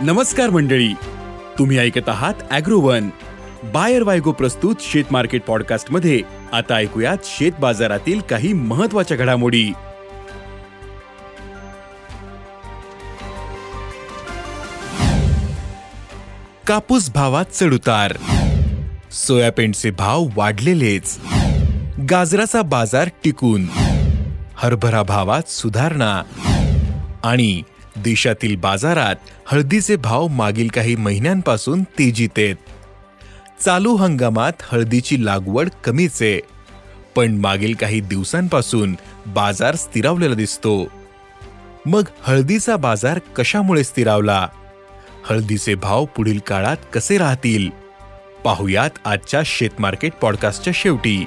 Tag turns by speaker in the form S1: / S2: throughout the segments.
S1: नमस्कार मंडळी. तुम्ही ऐकत आहात अॅग्रोवन. बायर वायगो प्रस्तुत शेत मार्केट पॉडकास्टमध्ये आता ऐकूयात शेत बाजारातील काही महत्त्वाच्या घडामोडी. कापूस भावात चढउतार सोयाबीनचे भाव वाढलेलेच. गाजराचा बाजार टिकून. हरभरा भावात सुधारणा. आणि देशातील बाजारात हळदीचे भाव मागील काही महिन्यांपासून तेजीत आहेत चालू हंगामात हळदीची लागवड कमीच आहे पण मागील काही दिवसांपासून बाजार स्थिरावलेला दिसतो. मग हळदीचा बाजार कशामुळे स्थिरावला? हळदीचे भाव पुढील काळात कसे राहतील? पाहुयात आजच्या शेतमार्केट पॉडकास्टच्या शेवटी.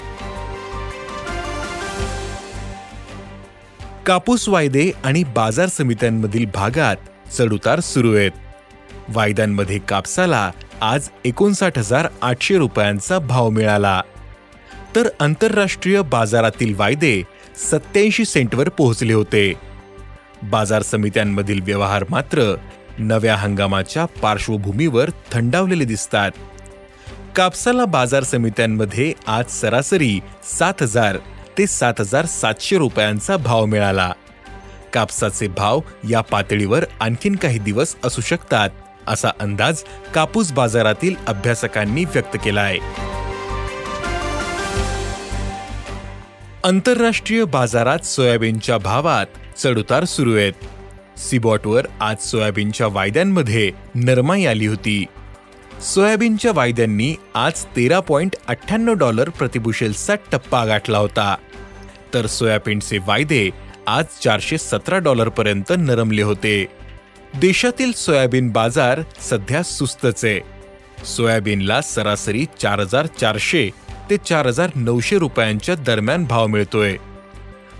S1: कापूस वायदे आणि बाजार समित्यांमधील भागात चढउतार सुरू आहेत. वायद्यांमध्ये कापसाला आज एकोणसाठ हजार आठशे रुपयांचा भाव मिळाला. तर आंतरराष्ट्रीय बाजारातील वायदे सत्याऐंशी सेंटवर पोहोचले होते. बाजार समित्यांमधील व्यवहार मात्र नव्या हंगामाच्या पार्श्वभूमीवर थंडावलेले दिसतात. कापसाला बाजार समित्यांमध्ये आज सरासरी सात हजार ते सात हजार सातशे रुपयांचा भाव मिळाला. कापसाचे भाव या पातळीवर आणखीन काही दिवस असू शकतात असा अंदाज कापूस बाजारातील अभ्यासकांनी व्यक्त केला आहे आंतरराष्ट्रीय बाजारात सोयाबीनच्या भावात चढउतार सुरू आहेत. सिबॉटवर आज सोयाबीनच्या वायद्यांमध्ये नरमाई आली होती. सोयाबीनच्या वायद्यांनी आज तेरा पॉइंट अठ्ठ्याण्णव डॉलर प्रतिबुशेलचा टप्पा गाठला होता. तर सोयाबीनचे वायदे आज चारशे सतरा डॉलरपर्यंत नरमले होते. देशातील सोयाबीन बाजार सध्या सुस्तच. आहे सोयाबीनला सरासरी चार हजार चारशे ते चार हजार नऊशे रुपयांच्या दरम्यान भाव मिळतोय.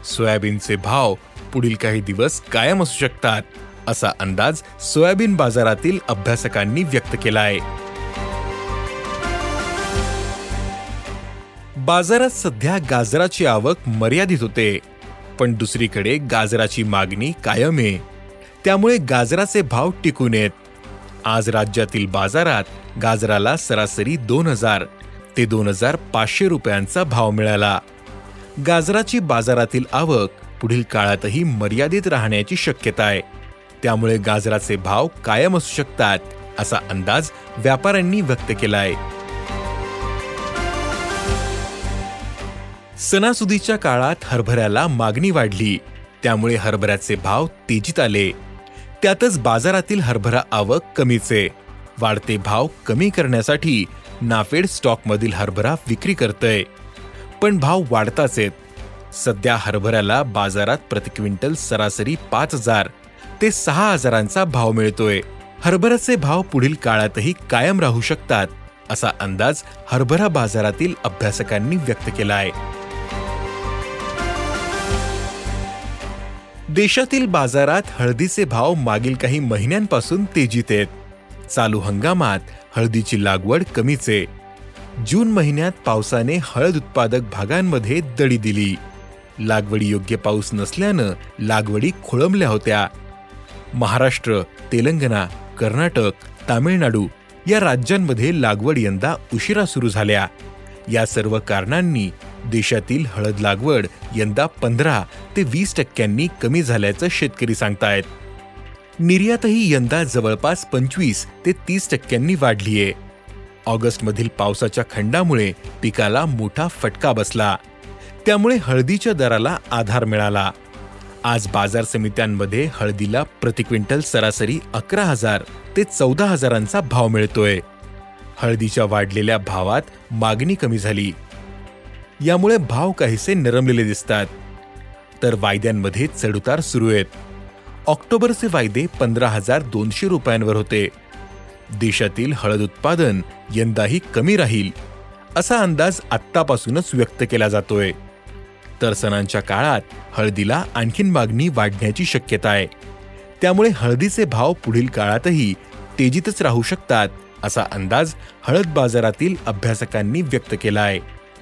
S1: सोयाबीनचे भाव पुढील काही दिवस कायम असू शकतात असा अंदाज सोयाबीन बाजारातील अभ्यासकांनी व्यक्त केला आहे बाजारात सध्या गाजराची आवक मर्यादित होते. पण दुसरीकडे गाजराची मागणी कायम आहे. त्यामुळे गाजराचे भाव टिकून येत आज राज्यातील बाजारात गाजराला सरासरी दोन हजार ते दोन हजार पाचशे रुपयांचा भाव मिळाला. गाजराची बाजारातील आवक पुढील काळातही मर्यादित राहण्याची शक्यता आहे. त्यामुळे गाजराचे भाव कायम असू शकतात असा अंदाज व्यापाऱ्यांनी व्यक्त केला आहे सणासुदीच्या काळात हरभऱ्याला मागणी वाढली. त्यामुळे हरभऱ्याचे भाव तेजीत आले. त्यातच बाजारातील हरभरा आवक कमीचे. वाढते भाव कमी करण्यासाठी नाफेड स्टॉकमधील हरभरा विक्री करतय. पण भाव वाढताच आहेत सध्या हरभऱ्याला बाजारात प्रति क्विंटल सरासरी पाच हजार ते सहा हजारांचा भाव मिळतोय. हरभऱ्याचे भाव पुढील काळातही कायम राहू शकतात असा अंदाज हरभरा बाजारातील अभ्यासकांनी व्यक्त केला आहे देशातील बाजारात हळदीचे भाव मागील काही महिन्यांपासून तेजीत आहेत. चालू हंगामात हळदीची लागवड कमीच आहे. जून महिन्यात पावसाने हळद उत्पादक भागांमध्ये दडी दिली. लागवडी योग्य पाऊस नसल्यानं लागवडी खोळंबल्या होत्या. महाराष्ट्र तेलंगणा कर्नाटक तामिळनाडू या राज्यांमध्ये लागवड यंदा उशिरा सुरू झाल्या. या सर्व कारणांनी देशातील हळद लागवड यंदा पंधरा ते वीस टक्क्यांनी कमी झाल्याचं शेतकरी सांगतायत. निर्यातही यंदा जवळपास पंचवीस ते तीस टक्क्यांनी वाढलीये. ऑगस्टमधील पावसाच्या खंडामुळे पिकाला मोठा फटका बसला. त्यामुळे हळदीच्या दराला आधार मिळाला. आज बाजार समित्यांमध्ये हळदीला प्रति क्विंटल सरासरी अकरा हजार ते चौदा हजारांचा भाव मिळतोय. हळदीच्या वाढलेल्या भावात मागणी कमी झाली. यामुळे भाव काहीसे नरमलेले दिसतात. तर वायद्यांमध्ये चढउतार सुरू आहेत. ऑक्टोबरचे वायदे पंधरा हजार दोनशे रुपयांवर होते. देशातील हळद उत्पादन यंदाही कमी राहील असा अंदाज आत्तापासूनच व्यक्त केला जातोय. तर सणांच्या काळात हळदीला आणखीन मागणी वाढण्याची शक्यता आहे. त्यामुळे हळदीचे भाव पुढील काळातही तेजीतच राहू शकतात असा अंदाज हळद बाजारातील अभ्यासकांनी व्यक्त केला आहे.